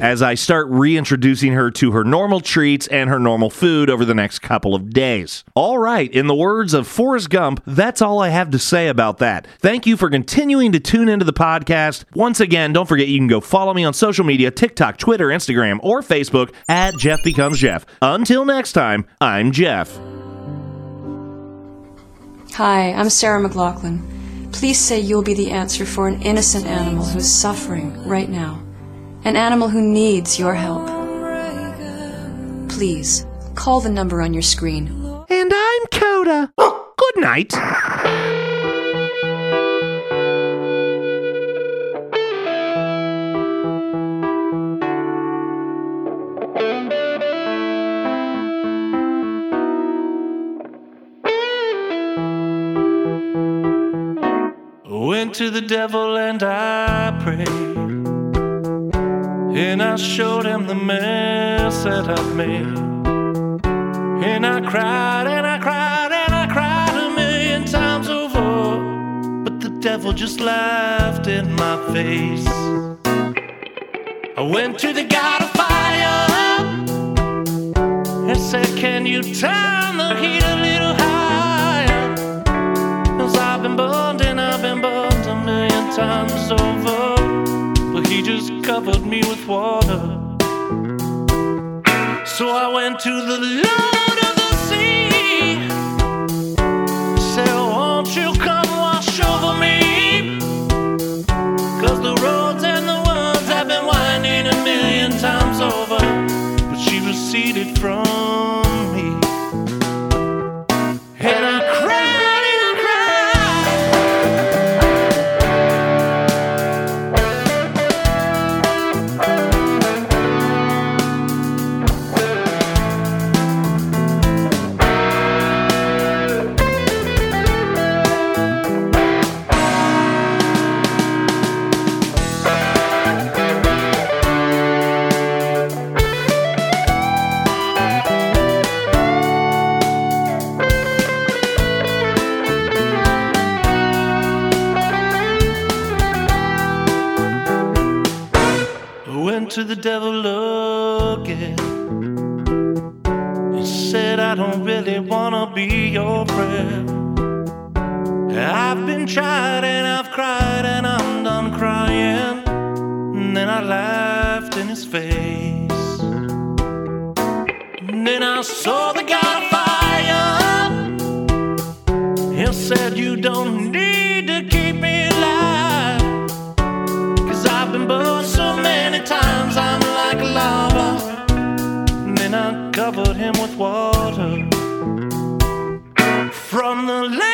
As I start reintroducing her to her normal treats and her normal food over the next couple of days. All right, in the words of Forrest Gump, that's all I have to say about that. Thank you for continuing to tune into the podcast. Once again, don't forget you can go follow me on social media TikTok, Twitter, Instagram, or Facebook at Jeff Becomes Jeff. Until next time, I'm Jeff. Hi, I'm Sarah McLachlan. Please say you'll be the answer for an innocent animal who's suffering right now. An animal who needs your help. Please, call the number on your screen. And I'm Coda. Oh, good night. Went to the devil and I prayed. And I showed him the mess that I've made. And I cried and I cried and I cried a million times over. But the devil just laughed in my face. I went to the God of fire and said, Can you turn the heat a little higher? Cause I've been burned and I've been burned a million times over. With water. So I went to the Lord on the line.